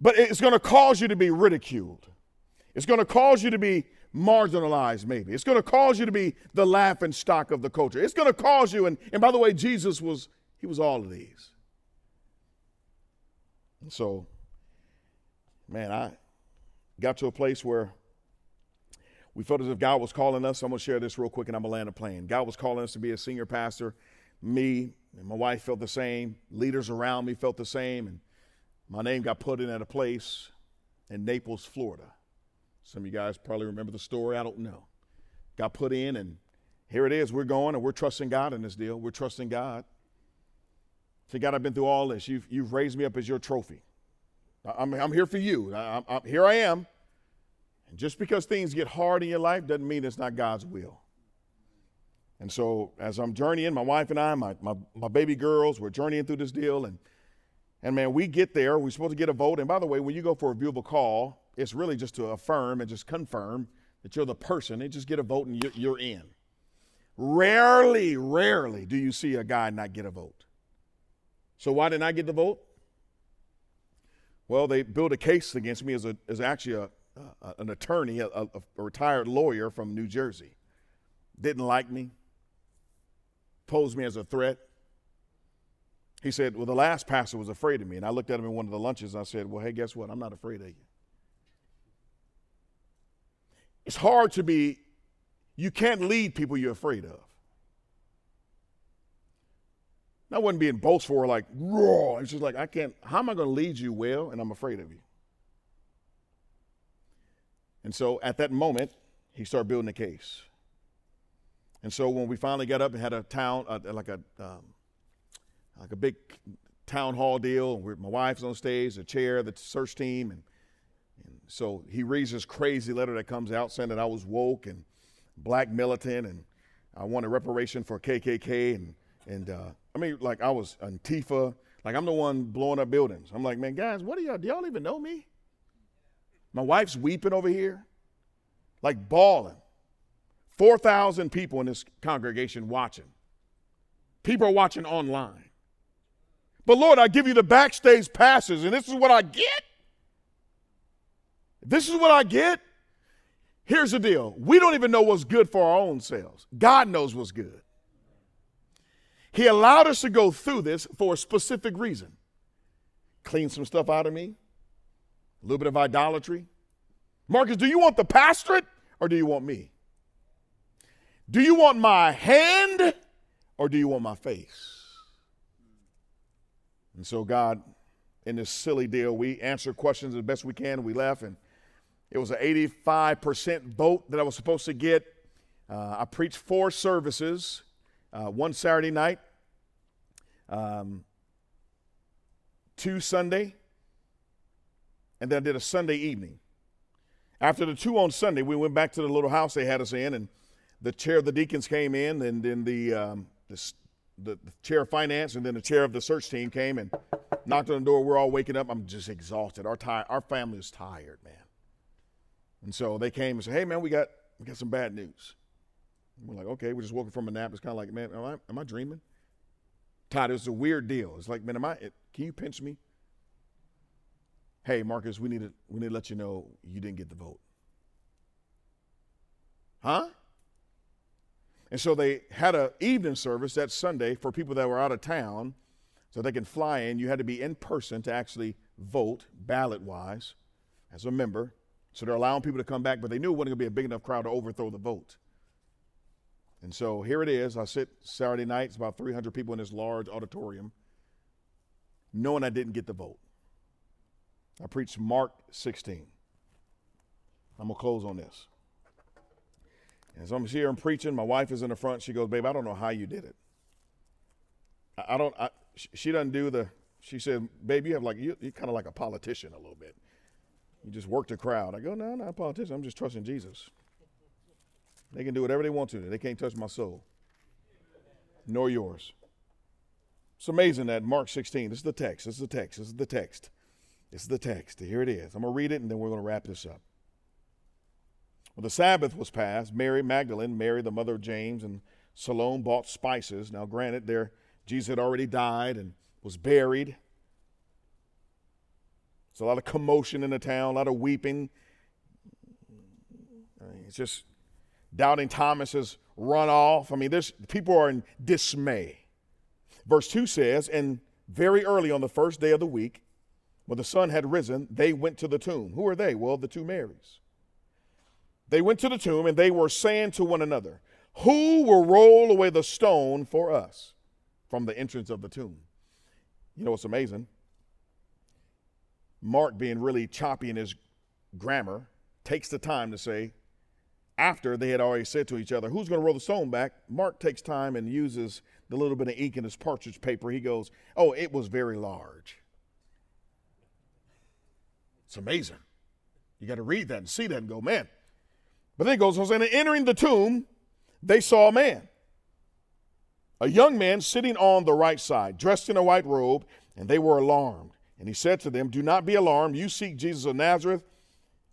But it's going to cause you to be ridiculed. It's going to cause you to be marginalized, maybe. It's going to cause you to be the laughing stock of the culture. It's going to cause you, and, and by the way, Jesus was, he was all of these. So, man, I got to a place where we felt as if God was calling us. I'm going to share this real quick and I'm going to land a plane. God was calling us to be a senior pastor. Me and my wife felt the same. Leaders around me felt the same. And my name got put in at a place in Naples, Florida. Some of you guys probably remember the story. I don't know. Got put in, and here it is. We're going, and we're trusting God in this deal. We're trusting God. Say, God, I've been through all this. You've, you've raised me up as your trophy. I'm, I'm here for you. I, I'm, here I am. And just because things get hard in your life doesn't mean it's not God's will. And so as I'm journeying, my wife and I, my, my, my baby girls, we're journeying through this deal. And, and man, we get there. We're supposed to get a vote. And by the way, when you go for a viewable call, it's really just to affirm and just confirm that you're the person and just get a vote and you're, you're in. Rarely, rarely do you see a guy not get a vote. So why didn't I get the vote? Well, they built a case against me as, a, as actually a, uh, an attorney, a, a, a retired lawyer from New Jersey. Didn't like me, posed me as a threat. He said, Well, the last pastor was afraid of me. And I looked at him in one of the lunches and I said, Well, hey, guess what? I'm not afraid of you. It's hard to be, you can't lead people you're afraid of. I wasn't being boastful or like raw. It's just like, I can't, how am I going to lead you well and I'm afraid of you? And so at that moment, he started building a case. And so when we finally got up and had a town, uh, like a um, like a big town hall deal, and my wife's on stage, the chair, the search team, and, and so he reads this crazy letter that comes out saying that I was woke and black militant, and I wanted reparation for KKK, and and uh, I mean like I was Antifa, like I'm the one blowing up buildings. I'm like, man, guys, what are y'all? Do y'all even know me? My wife's weeping over here, like bawling. 4,000 people in this congregation watching. People are watching online. But Lord, I give you the backstage passes, and this is what I get. This is what I get. Here's the deal we don't even know what's good for our own selves, God knows what's good. He allowed us to go through this for a specific reason clean some stuff out of me, a little bit of idolatry. Marcus, do you want the pastorate or do you want me? Do you want my hand or do you want my face? And so, God, in this silly deal, we answer questions as best we can. We laugh, and it was an 85% vote that I was supposed to get. Uh, I preached four services, uh, one Saturday night, um, two Sunday, and then I did a Sunday evening. After the two on Sunday, we went back to the little house they had us in, and the chair of the deacons came in, and then the, um, the, the, the chair of finance, and then the chair of the search team came and knocked on the door. We're all waking up. I'm just exhausted. Our, ti- our family is tired, man. And so they came and said, "Hey, man, we got we got some bad news." We're like, "Okay, we're just woken from a nap." It's kind of like, "Man, am I am I dreaming?" Todd, it's a weird deal. It's like, "Man, am I? Can you pinch me?" Hey, Marcus, we need to we need to let you know you didn't get the vote. Huh? And so they had an evening service that Sunday for people that were out of town so they can fly in. You had to be in person to actually vote ballot wise as a member. So they're allowing people to come back, but they knew it wasn't going to be a big enough crowd to overthrow the vote. And so here it is. I sit Saturday night, it's about 300 people in this large auditorium, knowing I didn't get the vote. I preached Mark 16. I'm going to close on this. And so I'm here and preaching, my wife is in the front. She goes, Babe, I don't know how you did it. I, I don't, I, she doesn't do the, she said, Babe, you have like, you, you're kind of like a politician a little bit. You just work the crowd. I go, no, I'm not a politician. I'm just trusting Jesus. They can do whatever they want to. They can't touch my soul, nor yours. It's amazing that Mark 16, this is the text. This is the text. This is the text. This is the text. Here it is. I'm going to read it and then we're going to wrap this up. When the Sabbath was passed, Mary Magdalene, Mary the mother of James, and Salome bought spices. Now, granted, there Jesus had already died and was buried. There's a lot of commotion in the town, a lot of weeping. I mean, it's just doubting Thomas has run off. I mean, there's people are in dismay. Verse 2 says, And very early on the first day of the week, when the sun had risen, they went to the tomb. Who are they? Well, the two Marys. They went to the tomb and they were saying to one another, Who will roll away the stone for us from the entrance of the tomb? You know what's amazing? Mark, being really choppy in his grammar, takes the time to say, after they had already said to each other, Who's going to roll the stone back? Mark takes time and uses the little bit of ink in his parchment paper. He goes, Oh, it was very large. It's amazing. You got to read that and see that and go, Man. But then it goes saying, Entering the tomb, they saw a man, a young man sitting on the right side, dressed in a white robe, and they were alarmed. And he said to them, Do not be alarmed. You seek Jesus of Nazareth,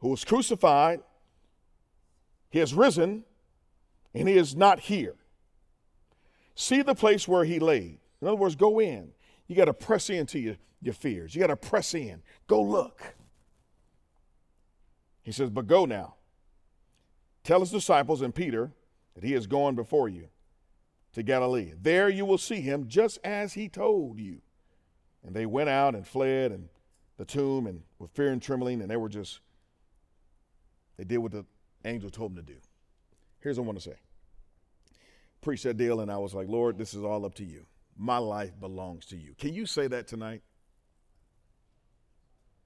who was crucified. He has risen, and he is not here. See the place where he laid. In other words, go in. You got to press into your, your fears. You got to press in. Go look. He says, But go now. Tell his disciples and Peter that he is going before you to Galilee. There you will see him just as he told you. And they went out and fled and the tomb and with fear and trembling, and they were just, they did what the angel told him to do. Here's what I want to say. Preach that deal, and I was like, Lord, this is all up to you. My life belongs to you. Can you say that tonight?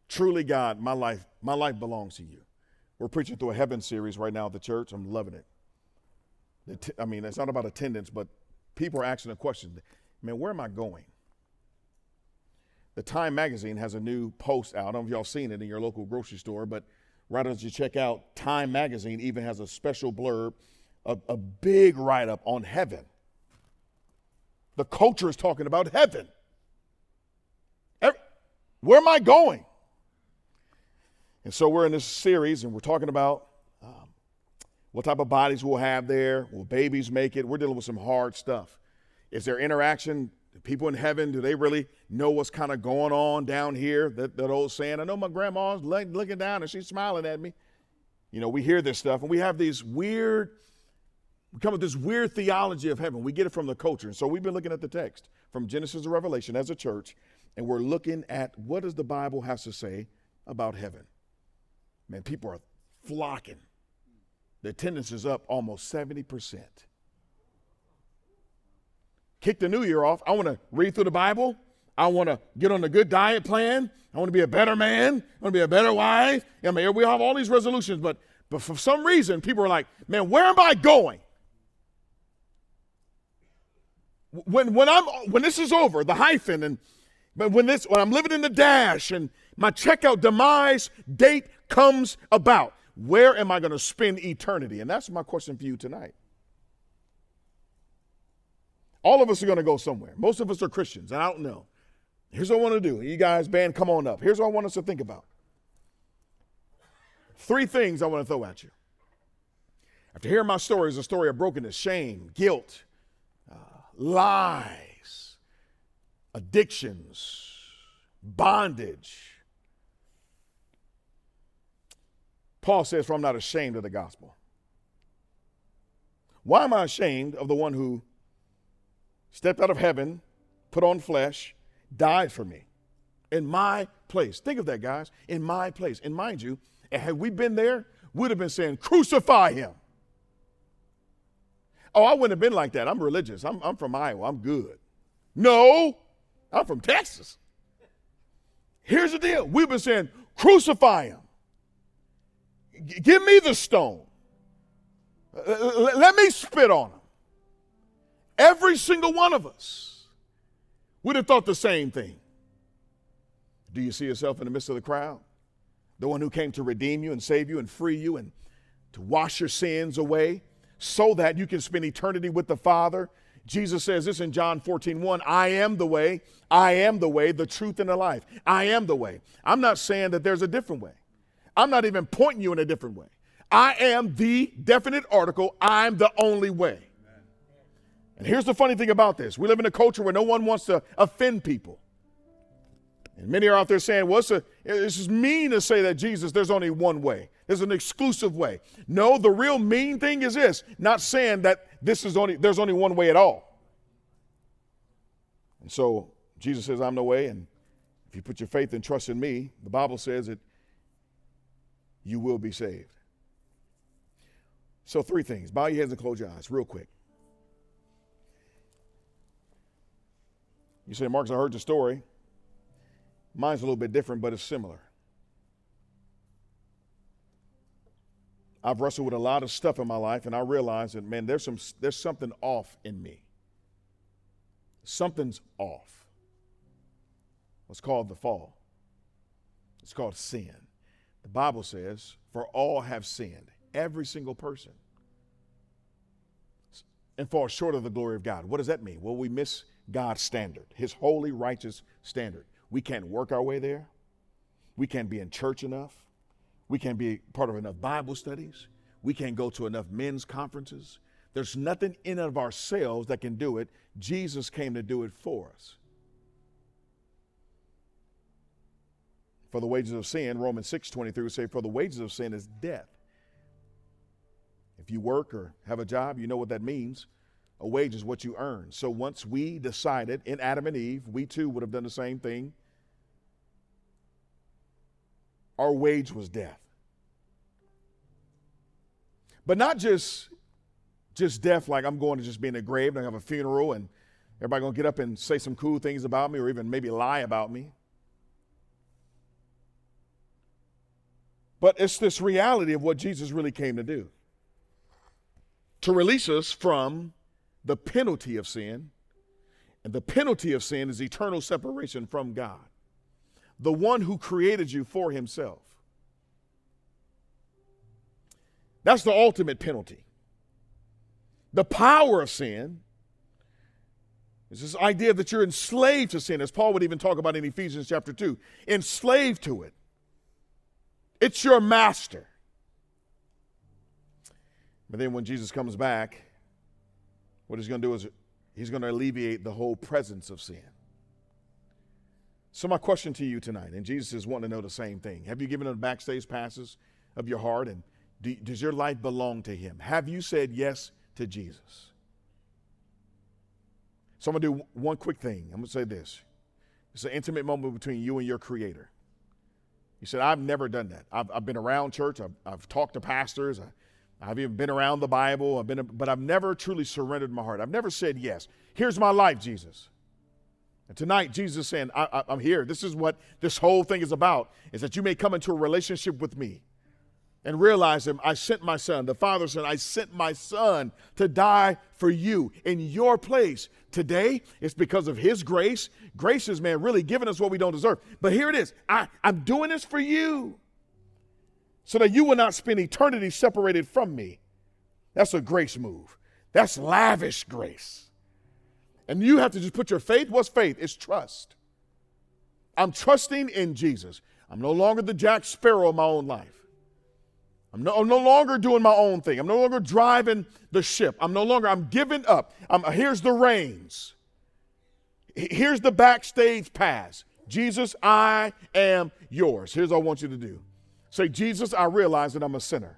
Truly, God, my life, my life belongs to you. We're preaching through a heaven series right now at the church. I'm loving it. I mean, it's not about attendance, but people are asking a question. Man, where am I going? The Time magazine has a new post out. I don't know if y'all seen it in your local grocery store, but right as you check out, Time magazine even has a special blurb, a, a big write up on heaven. The culture is talking about heaven. Every, where am I going? And so we're in this series and we're talking about um, what type of bodies we'll have there. Will babies make it? We're dealing with some hard stuff. Is there interaction people in heaven, do they really know what's kind of going on down here? That, that old saying, I know my grandma's looking down and she's smiling at me. You know, we hear this stuff and we have these weird, we come with this weird theology of heaven. We get it from the culture. And so we've been looking at the text from Genesis to Revelation as a church, and we're looking at what does the Bible have to say about heaven. Man, people are flocking. The attendance is up almost 70%. Kick the new year off. I want to read through the Bible. I want to get on a good diet plan. I want to be a better man. I want to be a better wife. I mean, we have all these resolutions, but, but for some reason, people are like, man, where am I going? When, when, I'm, when this is over, the hyphen, and but when, this, when I'm living in the dash and my checkout demise date comes about, where am I going to spend eternity? And that's my question for you tonight. All of us are going to go somewhere. Most of us are Christians, and I don't know. Here's what I want to do. You guys, band, come on up. Here's what I want us to think about. Three things I want to throw at you. After hearing my story is a story of brokenness, shame, guilt, uh, lies, addictions, bondage. Paul says, For I'm not ashamed of the gospel. Why am I ashamed of the one who stepped out of heaven, put on flesh, died for me in my place. Think of that, guys. In my place. And mind you, had we been there, we'd have been saying, Crucify him. Oh, I wouldn't have been like that. I'm religious. I'm, I'm from Iowa. I'm good. No, I'm from Texas. Here's the deal we've been saying, Crucify him. G- give me the stone. let me spit on him. Every single one of us would have thought the same thing. Do you see yourself in the midst of the crowd? The one who came to redeem you and save you and free you and to wash your sins away so that you can spend eternity with the Father. Jesus says this in John 14, 1, I am the way, I am the way, the truth, and the life. I am the way. I'm not saying that there's a different way. I'm not even pointing you in a different way. I am the definite article, I'm the only way. And here's the funny thing about this we live in a culture where no one wants to offend people. And many are out there saying, well, it's, a, mean to say that Jesus, there's only one way. There's an exclusive way. No, the real mean thing is this not saying that this is only, there's only one way at all. And so Jesus says, I'm the way. And if you put your faith and trust in me, the Bible says that you will be saved. So, three things. Bow your heads and close your eyes, real quick. You say, Marcus, I heard the story. Mine's a little bit different, but it's similar. I've wrestled with a lot of stuff in my life, and I realize that, man, there's, some, there's something off in me. Something's off. It's called the fall, it's called sin. The Bible says, for all have sinned, every single person, and fall short of the glory of God. What does that mean? Well, we miss God's standard, His holy, righteous standard. We can't work our way there. We can't be in church enough. We can't be part of enough Bible studies. We can't go to enough men's conferences. There's nothing in and of ourselves that can do it. Jesus came to do it for us. For the wages of sin, Romans 6 23 would say, For the wages of sin is death. If you work or have a job, you know what that means. A wage is what you earn. So once we decided in Adam and Eve, we too would have done the same thing. Our wage was death. But not just just death like I'm going to just be in a grave and I have a funeral and everybody gonna get up and say some cool things about me or even maybe lie about me. But it's this reality of what Jesus really came to do to release us from the penalty of sin. And the penalty of sin is eternal separation from God, the one who created you for himself. That's the ultimate penalty. The power of sin is this idea that you're enslaved to sin, as Paul would even talk about in Ephesians chapter 2. Enslaved to it. It's your master. But then when Jesus comes back, what he's going to do is he's going to alleviate the whole presence of sin. So, my question to you tonight, and Jesus is wanting to know the same thing. Have you given him backstage passes of your heart? And Do, does your life belong to Him? Have you said yes to Jesus? So I'm going to do one quick thing. I'm going to say this it's an intimate moment between you and your Creator. You said, I've never done that. I've, I've been around church, I've, I've talked to pastors, I, even been around the Bible, I've been, but I've never truly surrendered my heart. I've never said yes. Here's my life, Jesus. And tonight, Jesus saying, I, am here. This is what this whole thing is about, is that you may come into a relationship with me and realize that I sent my son. The Father said, I sent my son to die for you in your place. Today, it's because of his grace. Grace is, man, really giving us what we don't deserve. But here it is I, I'm doing this for you so that you will not spend eternity separated from me. That's a grace move. That's lavish grace. And you have to just put your faith. What's faith? It's trust. I'm trusting in Jesus. I'm no longer the Jack Sparrow of my own life. I'm no, I'm no, longer doing my own thing. I'm no longer driving the ship. I'm no longer, I'm giving up. I'm, here's the reins. Here's the backstage pass. Jesus, I am yours. Here's what I want you to do say, Jesus, I realize that I'm a sinner.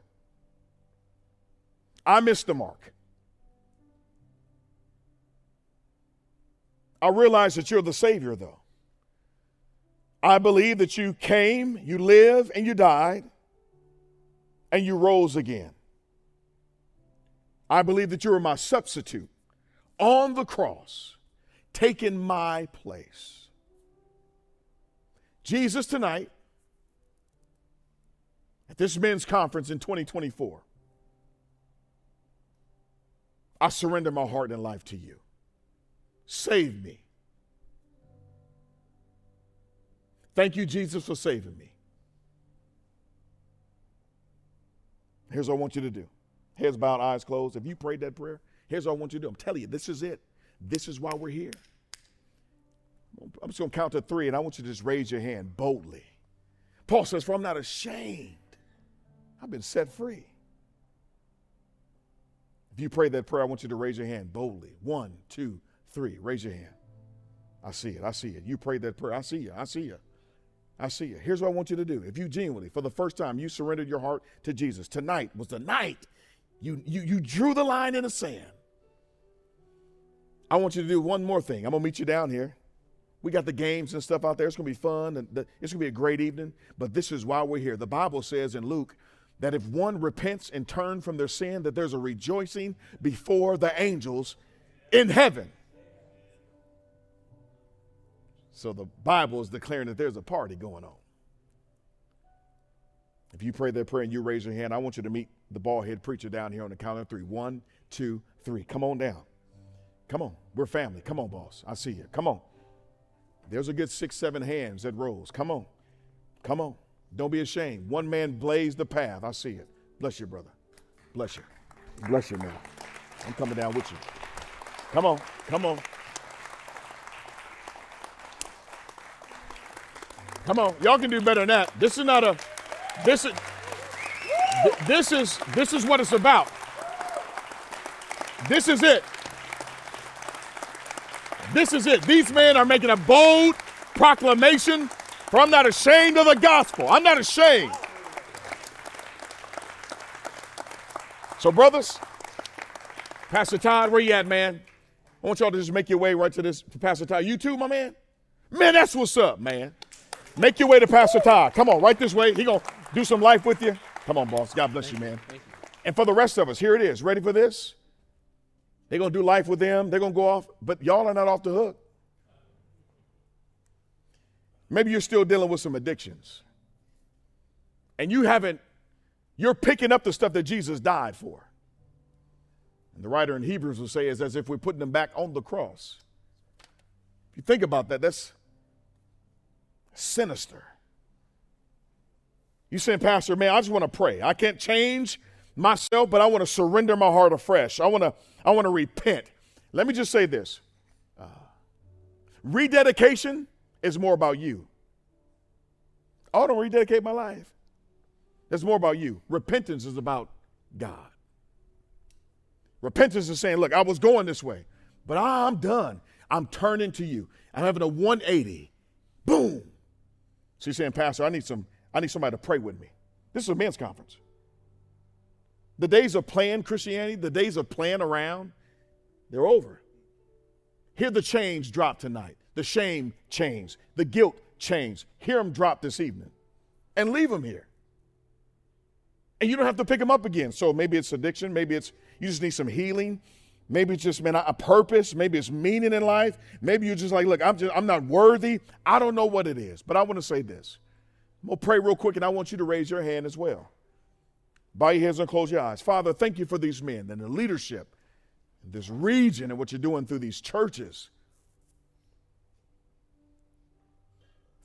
I missed the mark. I realize that you're the Savior, though. I believe that you came, you lived, and you died and you rose again. I believe that you are my substitute on the cross, taking my place. Jesus, tonight, at this men's conference in 2024, I surrender my heart and life to you. Save me. Thank you, Jesus, for saving me. Here's what I want you to do heads bowed, eyes closed. If you prayed that prayer, here's what I want you to do. I'm telling you, this is it. This is why we're here. I'm just going to count to three, and I want you to just raise your hand boldly. Paul says, For I'm not ashamed. I've been set free. If you pray that prayer, I want you to raise your hand boldly. One, two, three. Raise your hand. I see it. I see it. You prayed that prayer. I see you. I see you. I see you. Here's what I want you to do. If you genuinely, for the first time, you surrendered your heart to Jesus, tonight was the night you, you, you drew the line in the sand. I want you to do one more thing. I'm going to meet you down here. We got the games and stuff out there. It's going to be fun. And it's going to be a great evening. But this is why we're here. The Bible says in Luke that if one repents and turn from their sin, that there's a rejoicing before the angels in heaven. So the Bible is declaring that there's a party going on. If you pray that prayer and you raise your hand, I want you to meet the bald head preacher down here on the count of three. One, two, three. Come on down. Come on. We're family. Come on, boss. I see you. Come on. There's a good six, seven hands that rose. Come on. Come on. Don't be ashamed. One man blazed the path. I see it. Bless you, brother. Bless you. Bless you, man. I'm coming down with you. Come on. Come on. Come on, y'all can do better than that. This is not a this is this is this is what it's about. This is it. This is it. These men are making a bold proclamation. For I'm not ashamed of the gospel. I'm not ashamed. So, brothers, Pastor Todd, where you at, man? I want y'all to just make your way right to this to Pastor Todd. You too, my man? Man, that's what's up, man. Make your way to Pastor Todd. Come on, right this way. He gonna do some life with you. Come on, boss. God bless you, man. And for the rest of us, here it is. Ready for this? They're gonna do life with them. They're gonna go off, but y'all are not off the hook. Maybe you're still dealing with some addictions. And you haven't, you're picking up the stuff that Jesus died for. And the writer in Hebrews will say is as if we're putting them back on the cross. If you think about that, that's sinister. You saying, Pastor, man, I just want to pray. I can't change myself, but I want to surrender my heart afresh. I want to, I want to repent. Let me just say this uh, rededication is more about you. I don't rededicate my life. It's more about you. Repentance is about God. Repentance is saying, look, I was going this way, but I'm done. I'm turning to you. I'm having a 180. Boom. She's saying, Pastor, I need some, I need somebody to pray with me. This is a men's conference. The days of playing Christianity, the days of playing around, they're over. Hear the change drop tonight. The shame change. The guilt change. Hear them drop this evening. And leave them here. And you don't have to pick them up again. So maybe it's addiction. Maybe it's you just need some healing. Maybe it's just man a purpose. Maybe it's meaning in life. Maybe you're just like, look, I'm just I'm not worthy. I don't know what it is. But I want to say this. I'm gonna pray real quick, and I want you to raise your hand as well. Bow your heads and close your eyes. Father, thank you for these men and the leadership this region and what you're doing through these churches.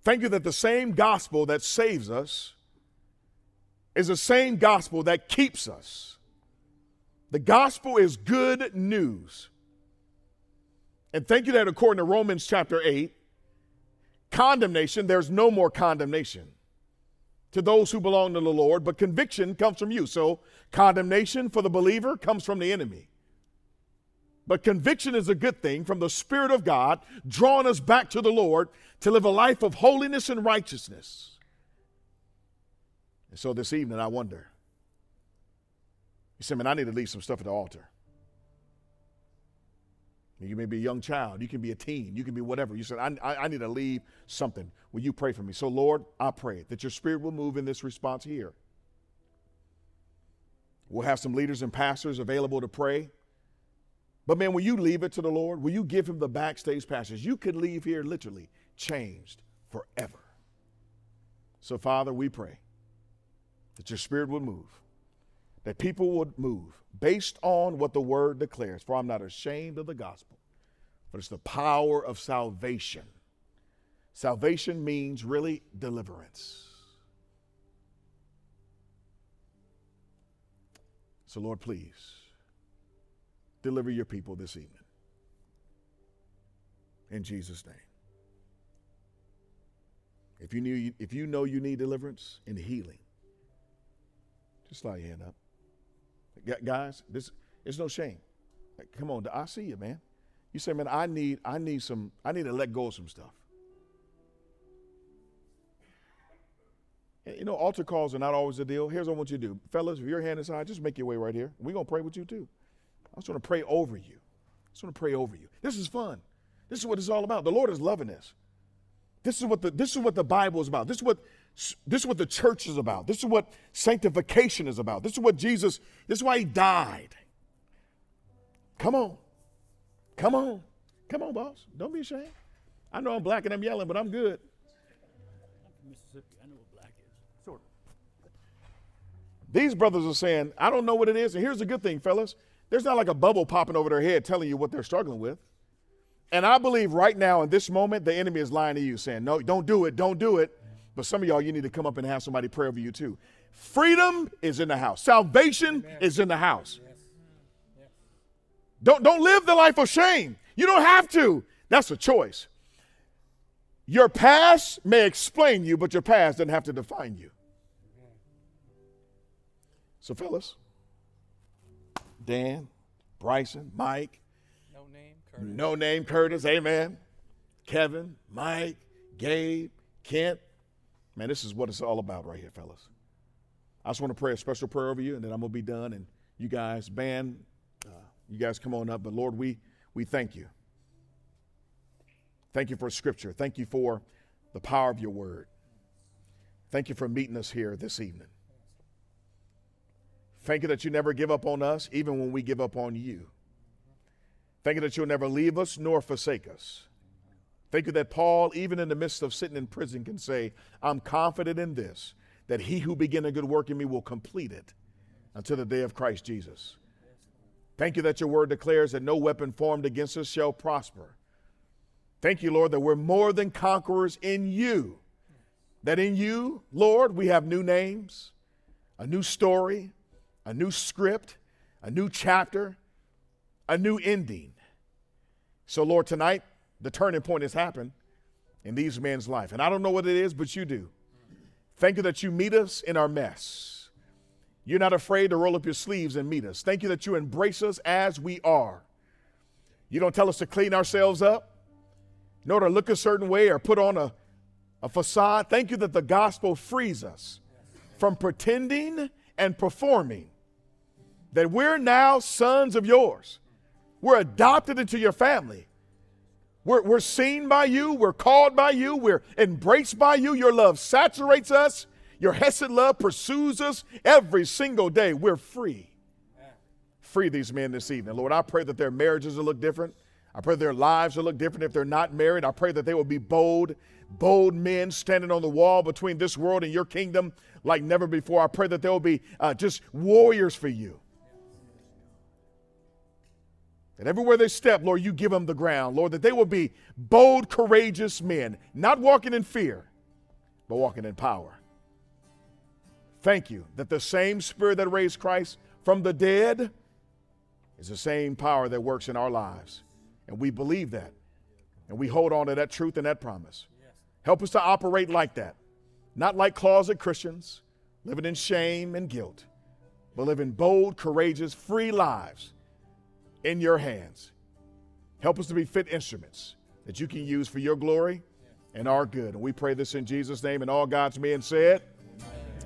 Thank you that the same gospel that saves us is the same gospel that keeps us. The gospel is good news. And thank you that according to Romans chapter 8, condemnation, there's no more condemnation to those who belong to the Lord, but conviction comes from you. So condemnation for the believer comes from the enemy. But conviction is a good thing from the Spirit of God, drawing us back to the Lord to live a life of holiness and righteousness. And so this evening, I wonder. You say, man, I need to leave some stuff at the altar. You may be a young child. You can be a teen. You can be whatever. You said, I, I, I, need to leave something. Will you pray for me? So, Lord, I pray that your spirit will move in this response here. We'll have some leaders and pastors available to pray. But, man, will you leave it to the Lord? Will you give him the backstage passes? You could leave here literally changed forever. So, Father, we pray that your spirit would move, that people would move based on what the word declares. For I'm not ashamed of the gospel, but it's the power of salvation. Salvation means really deliverance. So, Lord, please deliver your people this evening. In Jesus' name. If you, knew, if you know you need deliverance and healing, just slide your hand up. Guys, this it's no shame. Come on, I see you, man. You say, man, I need, I need some, I need to let go of some stuff. You know, altar calls are not always the deal. Here's what I want you to do. Fellas, if your hand is high, just make your way right here. We're gonna pray with you too. I just want to pray over you. I just want to pray over you. This is fun. This is what it's all about. The Lord is loving this. This is what the this is what the Bible is about. This is what this is what the church is about. This is what sanctification is about. This is what Jesus, this is why he died. Come on. Come on. Come on, boss. Don't be ashamed. I know I'm black and I'm yelling, but I'm good. I'm from Mississippi. I know what black is. Sort of. These brothers are saying, I don't know what it is. And here's the good thing, fellas. There's not like a bubble popping over their head telling you what they're struggling with. And I believe right now in this moment, the enemy is lying to you, saying, No, don't do it, don't do it. But some of y'all, you need to come up and have somebody pray over you too. Freedom is in the house, salvation Amen. is in the house. Yes. Yes. Don't, don't live the life of shame. You don't have to. That's a choice. Your past may explain you, but your past doesn't have to define you. So, fellas, Dan, Bryson, Mike, no name, Curtis, no name, Curtis, amen. Kevin, Mike, Gabe, Kent, Man, this is what it's all about right here, fellas. I just want to pray a special prayer over you, and then I'm going to be done. And you guys, band, uh, you guys come on up. But Lord, we, we thank you. Thank you for scripture. Thank you for the power of your word. Thank you for meeting us here this evening. Thank you that you never give up on us, even when we give up on you. Thank you that you'll never leave us nor forsake us. Thank you that Paul, even in the midst of sitting in prison, can say, I'm confident in this, that he who began a good work in me will complete it until the day of Christ Jesus. Thank you that your word declares that no weapon formed against us shall prosper. Thank you, Lord, that we're more than conquerors in you. That in you, Lord, we have new names, a new story, a new script, a new chapter, a new ending. So, Lord, tonight, the turning point has happened in these men's life. And I don't know what it is, but you do. Thank you that you meet us in our mess. You're not afraid to roll up your sleeves and meet us. Thank you that you embrace us as we are. You don't tell us to clean ourselves up, nor to look a certain way or put on a, a facade. Thank you that the gospel frees us from pretending and performing that we're now sons of yours. We're adopted into your family. We're, we're seen by you. We're called by you. We're embraced by you. Your love saturates us. Your Hesed love pursues us every single day. We're free. Free these men this evening. Lord, I pray that their marriages will look different. I pray their lives will look different if they're not married. I pray that they will be bold, bold men standing on the wall between this world and your kingdom like never before. I pray that they will be uh, just warriors for you. That everywhere they step, Lord, you give them the ground. Lord, that they will be bold, courageous men, not walking in fear, but walking in power. Thank you that the same spirit that raised Christ from the dead is the same power that works in our lives. And we believe that. And we hold on to that truth and that promise. Help us to operate like that, not like closet Christians, living in shame and guilt, but living bold, courageous, free lives in your hands. Help us to be fit instruments that you can use for your glory and our good. And we pray this in Jesus' name. And all God's men said,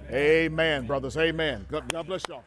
Amen, Amen brothers. Amen. God bless y'all.